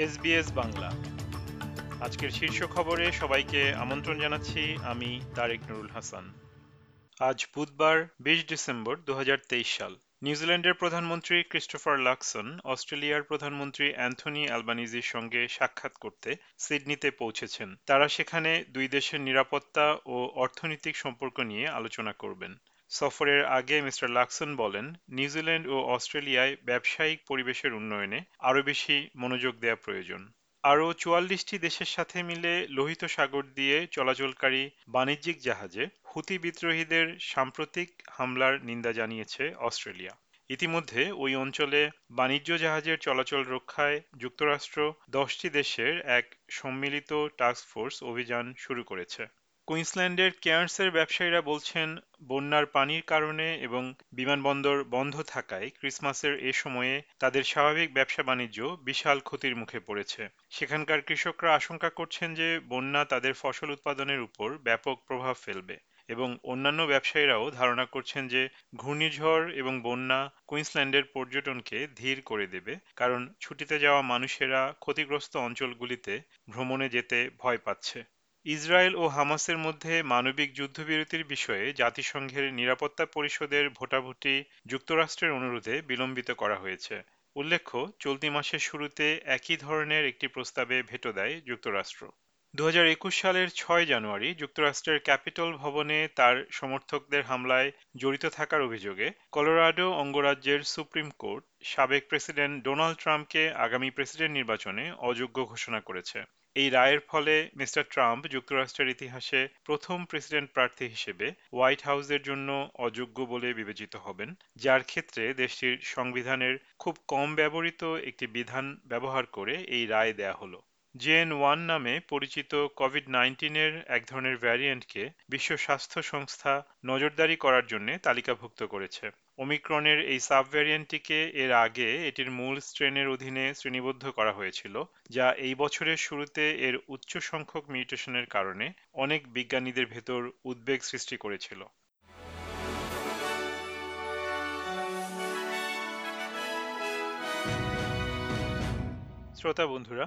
SBS Bangla. আজকের শীর্ষ খবরে সবাইকে আমন্ত্রণ জানাচ্ছি আমি তারেক নুরুল হাসান। আজ বুধবার, বিশ ডিসেম্বর দু হাজার তেইশ সাল। নিউজিল্যান্ডের প্রধানমন্ত্রী ক্রিস্টোফার লাকসন অস্ট্রেলিয়ার প্রধানমন্ত্রী অ্যান্থনি অ্যালবানিজির সঙ্গে সাক্ষাৎ করতে সিডনিতে পৌঁছেছেন। তারা সেখানে দুই দেশের নিরাপত্তা ও অর্থনৈতিক সম্পর্ক নিয়ে আলোচনা করবেন। সফরের আগে মিস্টার লাকসন বলেন, নিউজিল্যান্ড ও অস্ট্রেলিয়ায় ব্যবসায়িক পরিবেশের উন্নয়নে আরও বেশি মনোযোগ দেওয়া প্রয়োজন। আরও চুয়াল্লিশটি দেশের সাথে মিলে লোহিত সাগর দিয়ে চলাচলকারী বাণিজ্যিক জাহাজে হুতি বিদ্রোহীদের সাম্প্রতিক হামলার নিন্দা জানিয়েছে অস্ট্রেলিয়া। ইতিমধ্যে ওই অঞ্চলে বাণিজ্য জাহাজের চলাচল রক্ষায় যুক্তরাষ্ট্র দশটি দেশের এক সম্মিলিত টাস্কফোর্স অভিযান শুরু করেছে। কুইন্সল্যান্ডের কেয়ার্নসের ব্যবসায়ীরা বলছেন, বন্যার পানির কারণে এবং বিমানবন্দর বন্ধ থাকায় ক্রিসমাসের এ সময়ে তাদের স্বাভাবিক ব্যবসা বাণিজ্য বিশাল ক্ষতির মুখে পড়েছে। সেখানকার কৃষকরা আশঙ্কা করছেন যে, বন্যা তাদের ফসল উৎপাদনের উপর ব্যাপক প্রভাব ফেলবে এবং অন্যান্য ব্যবসায়ীরাও ধারণা করছেন যে, ঘূর্ণিঝড় এবং বন্যা কুইন্সল্যান্ডের পর্যটনকে ধীর করে দেবে, কারণ ছুটিতে যাওয়া মানুষেরা ক্ষতিগ্রস্ত অঞ্চলগুলিতে ভ্রমণে যেতে ভয় পাচ্ছে। ইসরায়েল ও হামাসের মধ্যে মানবিক যুদ্ধবিরতির বিষয়ে জাতিসংঘের নিরাপত্তা পরিষদের ভোটাভুটি যুক্তরাষ্ট্রের অনুরোধে বিলম্বিত করা হয়েছে। উল্লেখ্য, চলতি মাসের শুরুতে একই ধরনের একটি প্রস্তাবে ভেটো দেয় যুক্তরাষ্ট্র। দু হাজার একুশ সালের ছয় জানুয়ারি যুক্তরাষ্ট্রের ক্যাপিটল ভবনে তার সমর্থকদের হামলায় জড়িত থাকার অভিযোগে কলোরাডো অঙ্গরাজ্যের সুপ্রিম কোর্ট সাবেক প্রেসিডেন্ট ডোনাল্ড ট্রাম্পকে আগামী প্রেসিডেন্ট নির্বাচনে অযোগ্য ঘোষণা করেছে। এই রায়ের ফলে মিস্টার ট্রাম্প যুক্তরাষ্ট্রের ইতিহাসে প্রথম প্রেসিডেন্ট প্রার্থী হিসেবে হোয়াইট হাউসের জন্য অযোগ্য বলে বিবেচিত হবেন, যার ক্ষেত্রে দেশটির সংবিধানের খুব কম ব্যবহৃত একটি বিধান ব্যবহার করে এই রায় দেয়া হলো। জেন ওয়ান নামে পরিচিত কোভিড নাইন্টিনের এক ধরনের ভ্যারিয়েন্টকে বিশ্ব স্বাস্থ্য সংস্থা নজরদারি করার জন্য তালিকাভুক্ত করেছে। ওমিক্রনের এই সাবভ্যারিয়েন্টটিকে এর আগে এটির মূল স্ট্রেনের অধীনে শ্রেণীবদ্ধ করা হয়েছিল, যা এই বছরের শুরুতে এর উচ্চ সংখ্যক মিউটেশনের কারণে অনেক বিজ্ঞানীদের ভেতর উদ্বেগ সৃষ্টি করেছিল। শ্রোতা বন্ধুরা